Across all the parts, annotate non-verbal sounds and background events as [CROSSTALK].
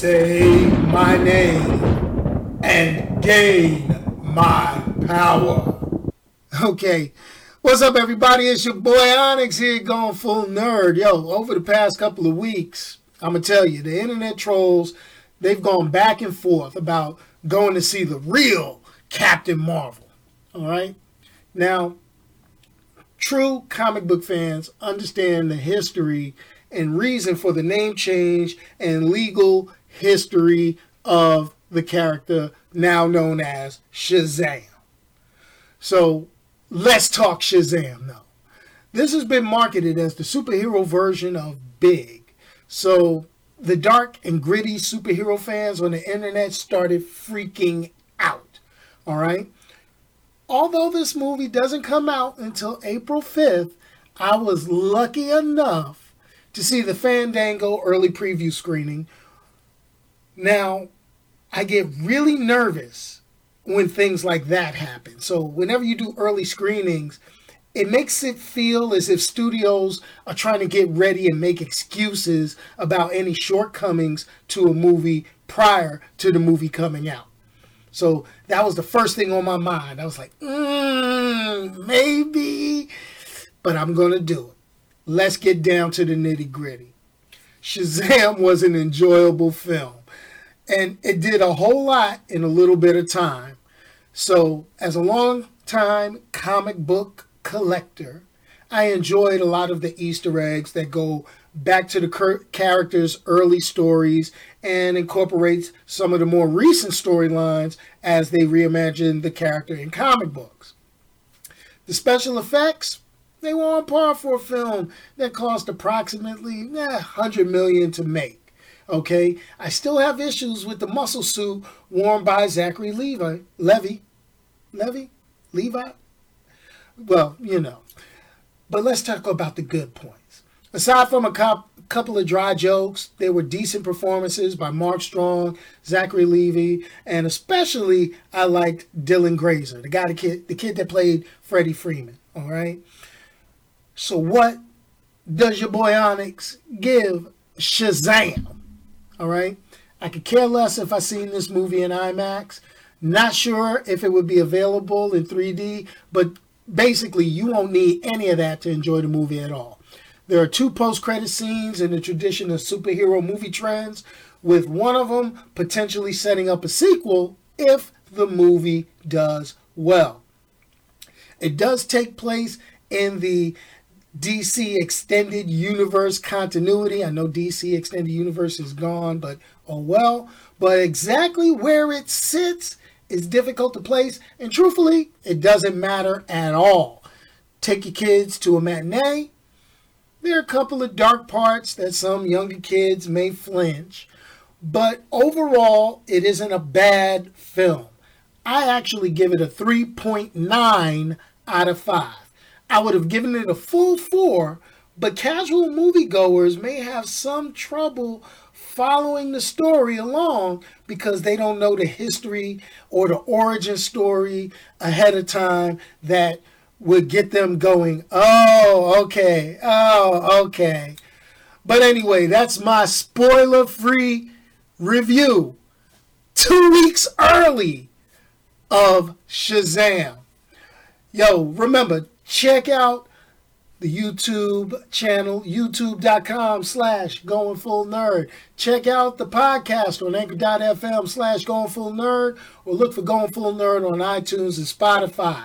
Say my name and gain my power. Okay. What's up, everybody? It's your boy Onyx here, going full nerd. Yo, over the past couple of weeks, I'm going to tell you, the internet trolls, they've gone back and forth about going to see the real Captain Marvel. All right? Now, true comic book fans understand the history and reason for the name change and legal history of the character now known as Shazam. So let's talk Shazam now. This has been marketed as the superhero version of Big. So the dark and gritty superhero fans on the internet started freaking out. All right. Although this movie doesn't come out until April 5th, I was lucky enough to see the Fandango early preview screening. Now, I get really nervous when things like that happen. So, whenever you do early screenings, it makes it feel as if studios are trying to get ready and make excuses about any shortcomings to a movie prior to the movie coming out. So that was the first thing on my mind. I was like, mm, maybe, but I'm going to do it. Let's get down to the nitty gritty. Shazam [LAUGHS] was an enjoyable film, and it did a whole lot in a little bit of time. So, as a long time comic book collector, I enjoyed a lot of the Easter eggs that go back to the characters' early stories and incorporates some of the more recent storylines as they reimagine the character in comic books. The special effects, they were on par for a film that cost approximately eh, 100 million to make. Okay, I still have issues with the muscle suit worn by Zachary Levi. Levy, Levy, Levi. Well, you know. But let's talk about the good points. Aside from a cop, couple of dry jokes, there were decent performances by Mark Strong, Zachary Levy, and especially I liked Dylan Grazer, the guy, the kid, the kid that played Freddie Freeman. All right. So what does your boy Onyx give Shazam? All right. I could care less if I seen this movie in IMAX. Not sure if it would be available in 3D, but basically you won't need any of that to enjoy the movie at all. There are two post-credit scenes in the tradition of superhero movie trends, with one of them potentially setting up a sequel if the movie does well. It does take place in the DC Extended Universe continuity. I know DC Extended Universe is gone, but oh well. But exactly where it sits is difficult to place, and truthfully, it doesn't matter at all. Take your kids to a matinee. There are a couple of dark parts that some younger kids may flinch, but overall, it isn't a bad film. I actually give it a 3.9 out of 5. I would have given it a full 4, but casual moviegoers may have some trouble following the story along because they don't know the history or the origin story ahead of time that would get them going. Oh, okay. Oh, okay. But anyway, that's my spoiler free review. Two weeks early of Shazam. Yo, remember, check out the YouTube channel, youtube.com slash going full nerd. Check out the podcast on anchor.fm slash going full nerd or look for going full nerd on iTunes and Spotify.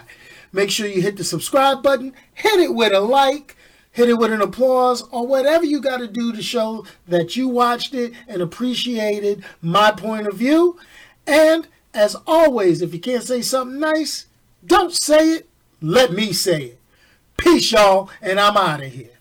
Make sure you hit the subscribe button, hit it with a like, hit it with an applause, or whatever you got to do to show that you watched it and appreciated my point of view. And as always, if you can't say something nice, don't say it. Let me say it. Peace, y'all, and I'm out of here.